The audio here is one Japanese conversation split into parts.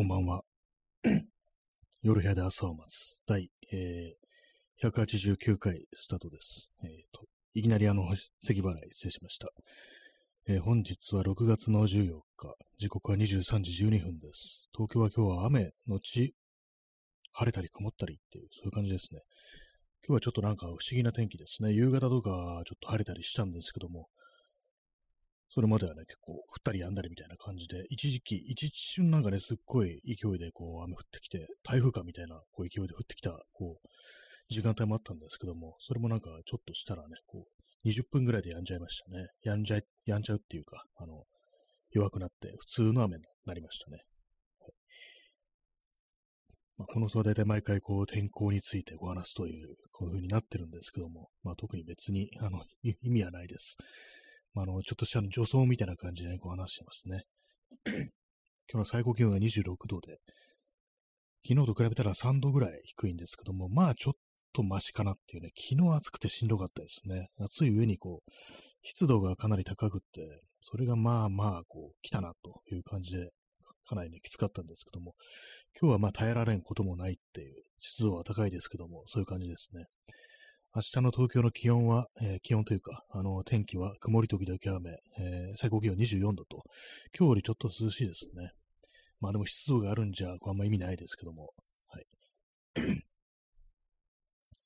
こんばんは。夜部屋で朝を待つ第、えー、189回スタートです。えーと、いきなりあの、咳払い失礼しました。えー本日は6月の14日、時刻は23時12分です。東京は今日は雨のち晴れたり曇ったりっていう、そういう感じですね。今日はちょっとなんか不思議な天気ですね。夕方とかちょっと晴れたりしたんですけども、それまではね、結構降ったりやんだりみたいな感じで、一時期、一瞬なんかね、すっごい勢いでこう雨降ってきて、台風かみたいなこう勢いで降ってきた、こう、時間帯もあったんですけども、それもなんかちょっとしたらね、こう、20分ぐらいでやんじゃいましたね。やんじゃい、やんじゃうっていうか、あの、弱くなって普通の雨になりましたね。はいまあ、この層は大体毎回こう天候についてお話すという、こういう風になってるんですけども、まあ特に別に、あの、意味はないです。まあ、の、ちょっとしたあの女装みたいな感じで、ね、こう話してますね。今日の最高気温が26度で、昨日と比べたら3度ぐらい低いんですけども、まあちょっとマシかなっていうね、昨日暑くてしんどかったですね。暑い上にこう、湿度がかなり高くって、それがまあまあ、こう、来たなという感じで、かなりね、きつかったんですけども、今日はまあ耐えられんこともないっていう、湿度は高いですけども、そういう感じですね。明日の東京の気温は、えー気温というか、あの、天気は曇り時々雨、えー最高気温24度と、今日よりちょっと涼しいですね。まあでも湿度があるんじゃ、あんま意味ないですけども、はい。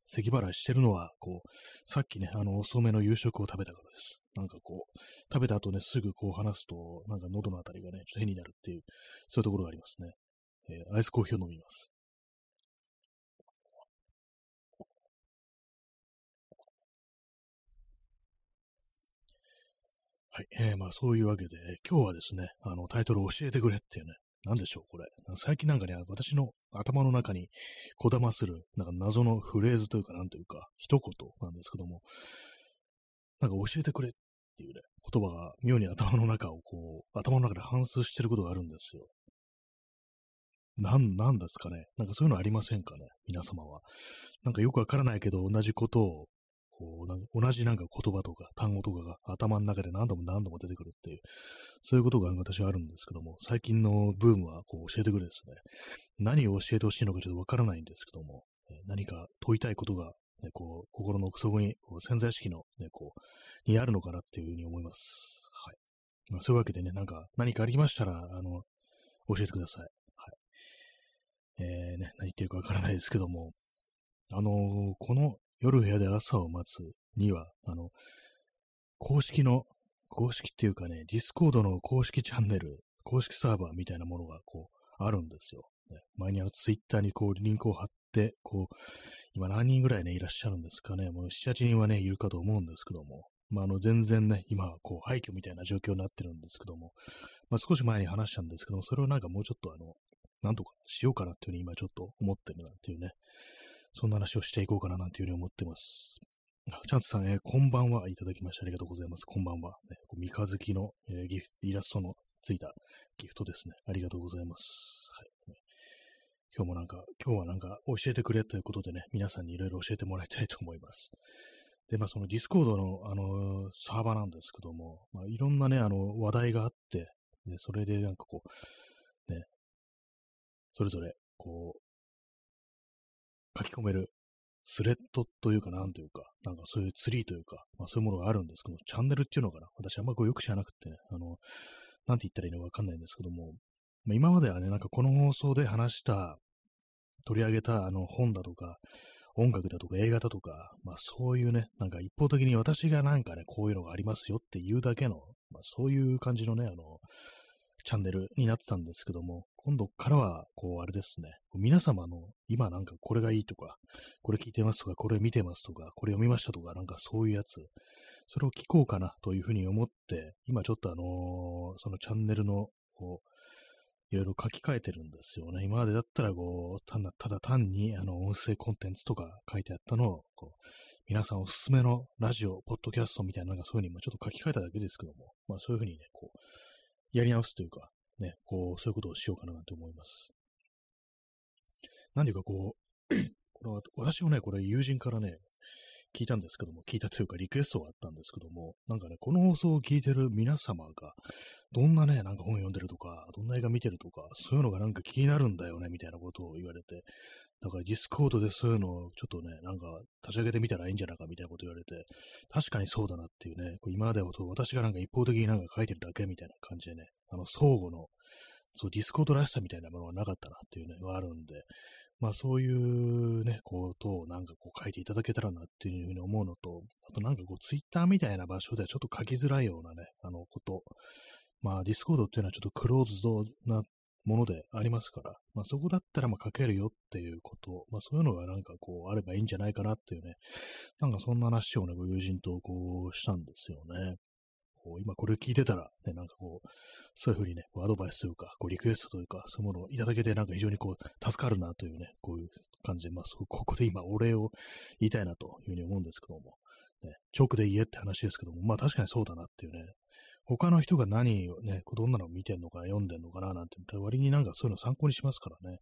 咳払いしてるのは、こう、さっきね、あの、遅めの夕食を食べたからです。なんかこう、食べた後ね、すぐこう話すと、なんか喉のあたりがね、ちょっと変になるっていう、そういうところがありますね。えーアイスコーヒーを飲みます。はい。えーまあそういうわけで、今日はですね、あの、タイトルを教えてくれっていうね、なんでしょう、これ。最近なんかね、私の頭の中にこだまする、なんか謎のフレーズというか、なんというか、一言なんですけども、なんか教えてくれっていうね、言葉が妙に頭の中をこう、頭の中で反芻してることがあるんですよ。なん、なんですかね。なんかそういうのありませんかね、皆様は。なんかよくわからないけど、同じことを、こうなんか同じなんか言葉とか単語とかが頭の中で何度も何度も出てくるっていう、そういうことが私はあるんですけども、最近のブームはこう教えてくれですね。何を教えてほしいのかちょっとわからないんですけども、何か問いたいことが、ね、こう心の奥底にこう潜在意識の、ね、こうにあるのかなっていうふうに思います。はい。まあ、そういうわけでね、なんか何かありましたら、あの、教えてください。はい。えー、ね、何言ってるかわからないですけども、あのーこの夜部屋で朝を待つには、あの、公式の、公式っていうかね、ディスコードの公式チャンネル、公式サーバーみたいなものがこう、あるんですよ。ね、前にあのツイッターにこう、リンクを貼って、こう、今何人ぐらいね、いらっしゃるんですかね。もう7、8人はね、いるかと思うんですけども、まあ、あの、全然ね、今、こう、廃墟みたいな状況になってるんですけども、まあ、少し前に話したんですけども、それをなんかもうちょっとあの、なんとかしようかなっていうふうに今ちょっと思ってるなっていうね、そんな話をしていこうかななんていうふうに思ってます。チャンスさん、えーこんばんはいただきましてありがとうございます。こんばんは。ね、三日月の、えーギフトイラストのついたギフトですね。ありがとうございます。はい。今日もなんか、今日はなんか教えてくれということでね、皆さんにいろいろ教えてもらいたいと思います。で、まあそのディスコードの、あのーサーバーなんですけども、まあいろんなね、あの、話題があって、で、それでなんかこう、ね、それぞれ、こう、書き込めるスレッドというか、なんというか、なんかそういうツリーというか、まあそういうものがあるんですけど、チャンネルっていうのかな。私あんまこうよく知らなくて、あの、なんて言ったらいいのかわかんないんですけども、まあ、今まではね、なんかこの放送で話した、取り上げたあの本だとか、音楽だとか映画だとか、まあそういうね、なんか一方的に私がなんかね、こういうのがありますよっていうだけの、まあそういう感じのね、あの、チャンネルになってたんですけども、今度からは、こう、あれですね、皆様の今なんかこれがいいとか、これ聞いてますとか、これ見てますとか、これ読みましたとか、なんかそういうやつ、それを聞こうかなというふうに思って、今ちょっとあのーそのチャンネルの、こう、いろいろ書き換えてるんですよね。今までだったら、こう、ただただ単に、あの、音声コンテンツとか書いてあったのを、こう、皆さんおすすめのラジオ、ポッドキャストみたいな、なんかそういうふうに、まあちょっと書き換えただけですけども、まあそういうふうにね、こう、やり直すというか、ね、こう、そういうことをしようかななんて思います。何ていうかこう、これは私もね、これ友人からね、聞いたんですけども、聞いたというかリクエストがあったんですけども、なんかね、この放送を聞いてる皆様が、どんなね、なんか本読んでるとか、どんな映画見てるとか、そういうのがなんか気になるんだよね、みたいなことを言われて、だからディスコードでそういうのをちょっとね、なんか立ち上げてみたらいいんじゃないかみたいなこと言われて、確かにそうだなっていうね、こう今までは私がなんか一方的になんか書いてるだけみたいな感じでね、あの相互の、そうディスコードらしさみたいなものがなかったなっていうね、はあるんで、まあそういうね、ことをなんかこう書いていただけたらなっていうふうに思うのと、あとなんかこうツイッターみたいな場所ではちょっと書きづらいようなね、あのこと。まあディスコードっていうのはちょっとクローズドなものでありますから、まあそこだったらまあ書けるよっていうこと、まあそういうのがなんかこうあればいいんじゃないかなっていうね、なんかそんな話をね、ご友人とこうしたんですよね。こう今これ聞いてたら、ね、なんかこう、そういうふうにね、アドバイスというか、こうリクエストというか、そういうものをいただけて、なんか非常にこう、助かるなというね、こういう感じで、まあ、ここで今、お礼を言いたいなというふうに思うんですけども、ね、直で言えって話ですけども、まあ確かにそうだなっていうね、他の人が何をね、どんなのを見てんのか読んでんのかななんて、割になんかそういうの参考にしますからね。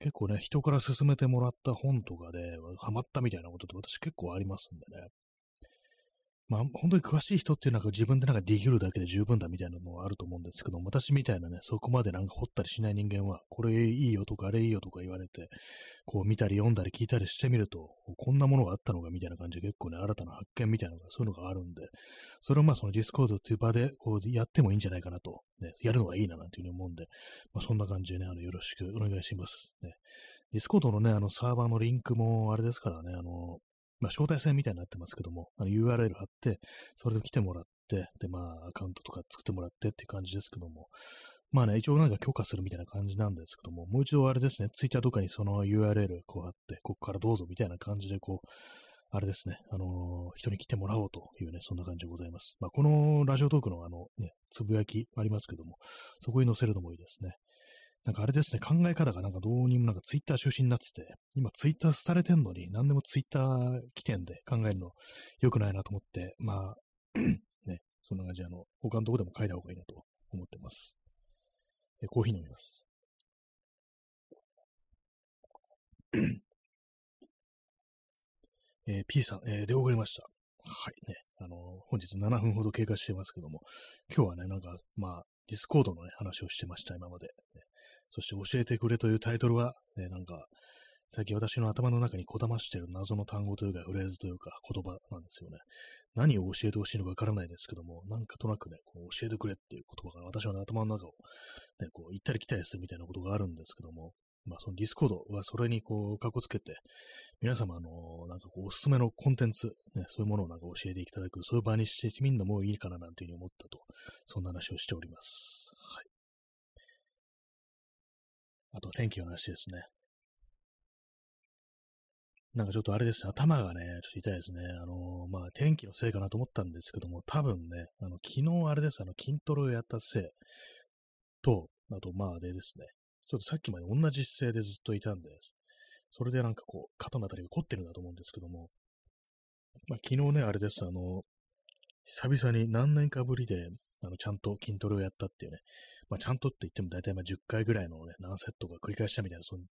結構ね、人から勧めてもらった本とかでハマったみたいなことって私結構ありますんでね。まあ、本当に詳しい人っていうのは自分でなんかできるだけで十分だみたいなのはあると思うんですけど、私みたいなね、そこまでなんか掘ったりしない人間は、これいいよとかあれいいよとか言われて、こう見たり読んだり聞いたりしてみると、こんなものがあったのかみたいな感じで結構ね、新たな発見みたいなのが、そういうのがあるんで、それをまあそのディスコードっていう場でこうやってもいいんじゃないかなと、ね、やるのがいいななんていうふうに思うんで、まあそんな感じでね、あのよろしくお願いします。ね、ディスコードのね、あのサーバーのリンクもあれですからね、あの、まあ、招待制みたいになってますけども、URL 貼って、それで来てもらって、で、まあ、アカウントとか作ってもらってっていう感じですけども、まあね、一応なんか許可するみたいな感じなんですけども、もう一度あれですね、ツイッターとかにその URL こう貼って、ここからどうぞみたいな感じで、こう、あれですね、あのー、人に来てもらおうというね、そんな感じでございます。まあ、このラジオトークのあのね、つぶやきありますけども、そこに載せるのもいいですね。なんかあれですね、考え方がなんかどうにもなんかツイッター中心になってて、今ツイッター廃れてんのに、何でもツイッター起点で考えるの良くないなと思って、まあ、ね、そんな感じであの、他のとこでも書いた方がいいなと思ってます。えコーヒー飲みます。えー、P さん、えー、出遅れました。はいね。あのー、本日7分ほど経過してますけども、今日はね、なんか、まあ、ディスコードのね、話をしてました、今まで。ね、そして教えてくれというタイトルは、ね、なんか、最近私の頭の中にこだましてる謎の単語というか、フレーズというか、言葉なんですよね。何を教えてほしいのかわからないですけども、なんかとなくね、こう教えてくれっていう言葉が私の頭の中を、ね、こう行ったり来たりするみたいなことがあるんですけども、まあそのディスコードはそれにこう、かっこつけて、皆様の、なんかこう、おすすめのコンテンツ、ね、そういうものをなんか教えていただく、そういう場にしてみるのもいいかななんていうふうに思ったと、そんな話をしております。あと天気の話ですね。なんかちょっとあれですね、頭がね、ちょっと痛いですね。あのー、まあ、天気のせいかなと思ったんですけども、多分ね、あの、昨日あれです、あの、筋トレをやったせいと、あと、まあ、でですね、ちょっとさっきまで同じ姿勢でずっといたんです。それでなんかこう、肩のあたりが凝ってるんだと思うんですけども、まあ、昨日ね、あれです、あの、久々に何年かぶりで、あの、ちゃんと筋トレをやったっていうね、まあ、ちゃんとって言っても大体まあ10回ぐらいのね、何セットか繰り返したみたいな、その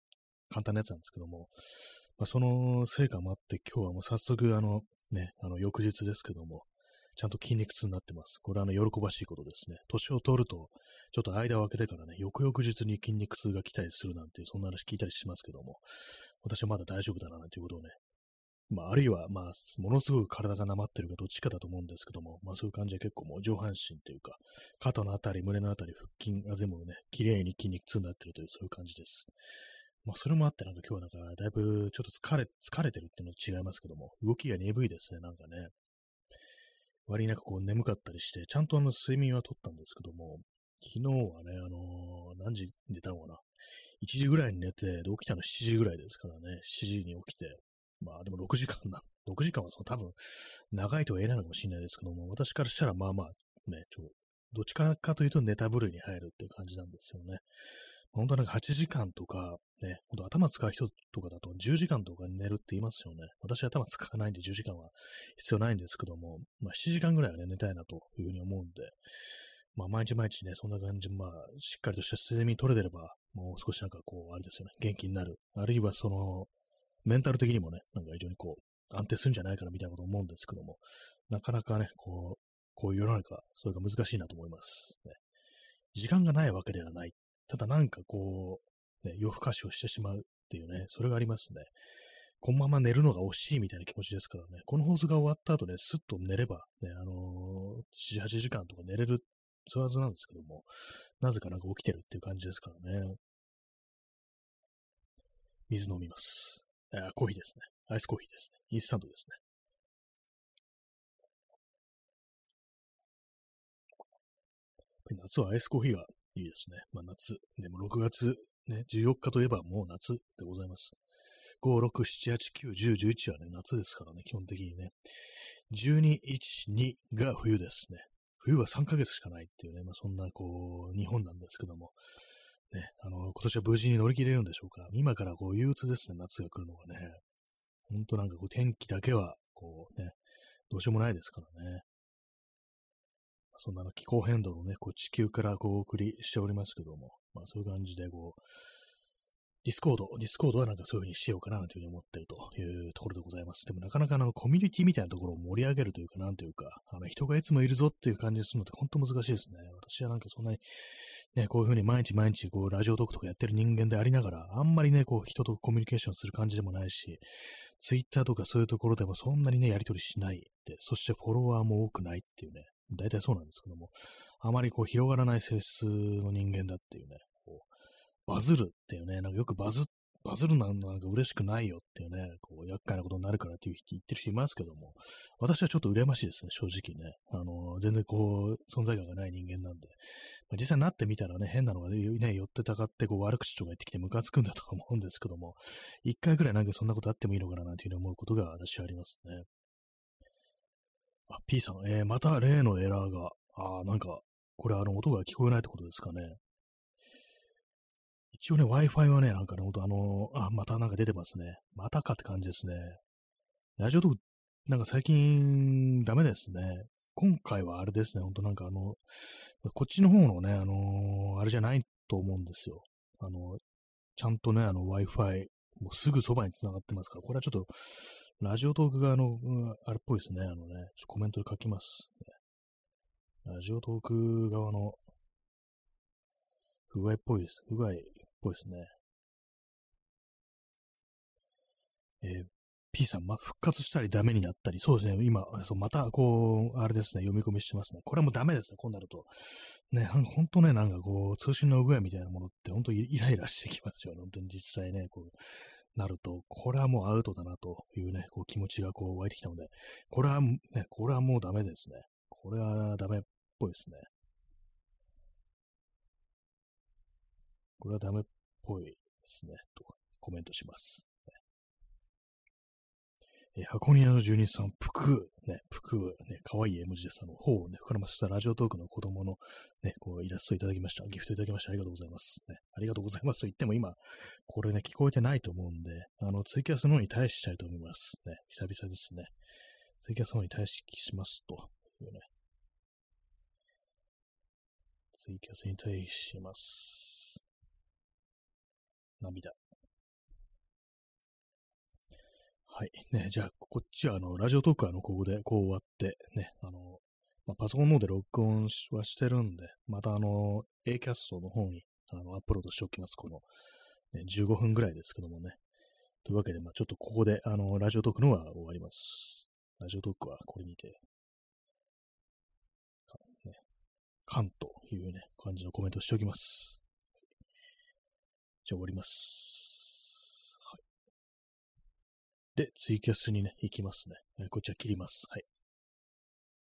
簡単なやつなんですけども、まあ、その成果もあって、今日はもう早速、あの、ね、あの、翌日ですけども、ちゃんと筋肉痛になってます。これはあの、喜ばしいことですね。年を取ると、ちょっと間を空けてからね、翌々日に筋肉痛が来たりするなんて、そんな話聞いたりしますけども、私はまだ大丈夫だな、なんていうことをね、まあ、あるいは、まあ、ものすごく体がなまってるかどっちかだと思うんですけども、まあそういう感じで結構もう上半身というか、肩のあたり、胸のあたり、腹筋が全部ね、綺麗に筋肉痛になってるという、そういう感じです。まあそれもあってなんか今日はなんかだいぶちょっと疲れ、疲れてるっていうのと違いますけども、動きが鈍いですね、なんかね。割になんかこう眠かったりして、ちゃんとあの睡眠はとったんですけども、昨日はね、あのー、何時寝たのかな ?1 時ぐらいに寝て、で起きたの7時ぐらいですからね、7時に起きて、まあでも6時間な、6時間はその多分長いとは言えないのかもしれないですけども、私からしたらまあまあね、ちょどっちかかというとネタブルに入るっていう感じなんですよね。本当はなんか8時間とか、ね、ほんと頭使う人とかだと10時間とか寝るって言いますよね。私は頭使わないんで10時間は必要ないんですけども、まあ7時間ぐらいはね、寝たいなというふうに思うんで、まあ毎日毎日ね、そんな感じまあしっかりとした睡眠取れてれば、もう少しなんかこう、あれですよね、元気になる。あるいはその、メンタル的にもね、なんか非常にこう、安定するんじゃないかなみたいなこと思うんですけども、なかなかね、こう、こういう世の中、それが難しいなと思います。ね、時間がないわけではない。ただなんかこう、ね、夜更かしをしてしまうっていうね、それがありますね。このまま寝るのが惜しいみたいな気持ちですからね、この放送が終わった後ね、スッと寝れば、ね、あのー、7、8時間とか寝れる、そうはずなんですけども、なぜかなんか起きてるっていう感じですからね。水飲みます。あコーヒーですね。アイスコーヒーですね。インスタントですね。夏はアイスコーヒーがいいですね。まあ夏。でも6月、ね、14日といえばもう夏でございます。5、6、7、8、9、10、11はね、夏ですからね、基本的にね。12、1、2が冬ですね。冬は3ヶ月しかないっていうね、まあそんなこう、日本なんですけども、ね、あの、今年は無事に乗り切れるんでしょうか。今からこう、憂鬱ですね、夏が来るのがね。ほんとなんかこう、天気だけは、こうね、どうしようもないですからね。そんなの気候変動のね、こう地球からこう送りしておりますけども、まあそういう感じでこう、ディスコード、ディスコードはなんかそういう風にしようかなというふうに思ってるというところでございます。でもなかなかあのコミュニティみたいなところを盛り上げるというか、なんというか、あの人がいつもいるぞっていう感じするのって本当難しいですね。私はなんかそんなにね、こういう風に毎日毎日こうラジオトークとかやってる人間でありながら、あんまりね、こう人とコミュニケーションする感じでもないし、ツイッターとかそういうところでもそんなにね、やり取りしないって、そしてフォロワーも多くないっていうね、大体そうなんですけども、あまりこう広がらない性質の人間だっていうね、バズるっていうね、なんかよくバズ、バズるのなんか嬉しくないよっていうね、こう厄介なことになるからっていう言ってる人いますけども、私はちょっと羨ましいですね、正直ね。あの、全然こう、存在感がない人間なんで。まあ、実際になってみたらね、変なのがね、寄ってたかってこう悪口とか言ってきてムカつくんだと思うんですけども、一回くらいなんかそんなことあってもいいのかななんていうふうに思うことが私はありますね。あ、P さん、えー、また例のエラーが、ああ、なんか、これあの音が聞こえないってことですかね。一応ね、Wi-Fi はね、なんかね、ほんとあのあ、またなんか出てますね。またかって感じですね。ラジオトーク、なんか最近ダメですね。今回はあれですね、ほんとなんかあの、こっちの方のね、あのー、あれじゃないと思うんですよ。あの、ちゃんとね、あの Wi-Fi、もうすぐそばに繋がってますから、これはちょっとラジオトーク側の、うん、あれっぽいですね。あのね、ちょコメントで書きます、ラジオトーク側の不具合っぽいです。不具合ぽいですね。えー、P さん、ま、復活したりダメになったり、そうですね、今、そうまた、こう、あれですね、読み込みしてますね。これもダメですね、こうなると。ね、ほんとね、なんかこう、通信の具合みたいなものって、本当イライラしてきますよ、本当に実際ね、こう、なると、これはもうアウトだなというね、こう気持ちがこう湧いてきたので、これは、ね、これはもうダメですね。これはダメっぽいですね。これはダメっぽいですね。とコメントします。え箱庭の住人さん、ぷく、ね、ぷく、ね、かわいい絵文字です。あの、頬をね、膨らませたラジオトークの子供の、ね、こう、イラストいただきました。ギフトいただきました。ありがとうございます。ね、ありがとうございますと言っても今、これね、聞こえてないと思うんで、あの、ツイキャスの方に対したいと思います。ね、久々ですね。ツイキャスの方に対ししますというね。ツイキャスに対します。涙。はい。ね、じゃあ、こっちは、あの、ラジオトークは、あの、ここで、こう終わって、ね、あの、まあ、パソコンの方で録音はしてるんで、また、あの、A キャストの方に、あの、アップロードしておきます。この、ね、15分ぐらいですけどもね。というわけで、まあ、ちょっとここで、あの、ラジオトークのは終わります。ラジオトークはこれにて、ね、カンというね、感じのコメントしておきます。じゃあ終わります。はいで、ツイキャスにね、行きますね。こっちは切ります。はい。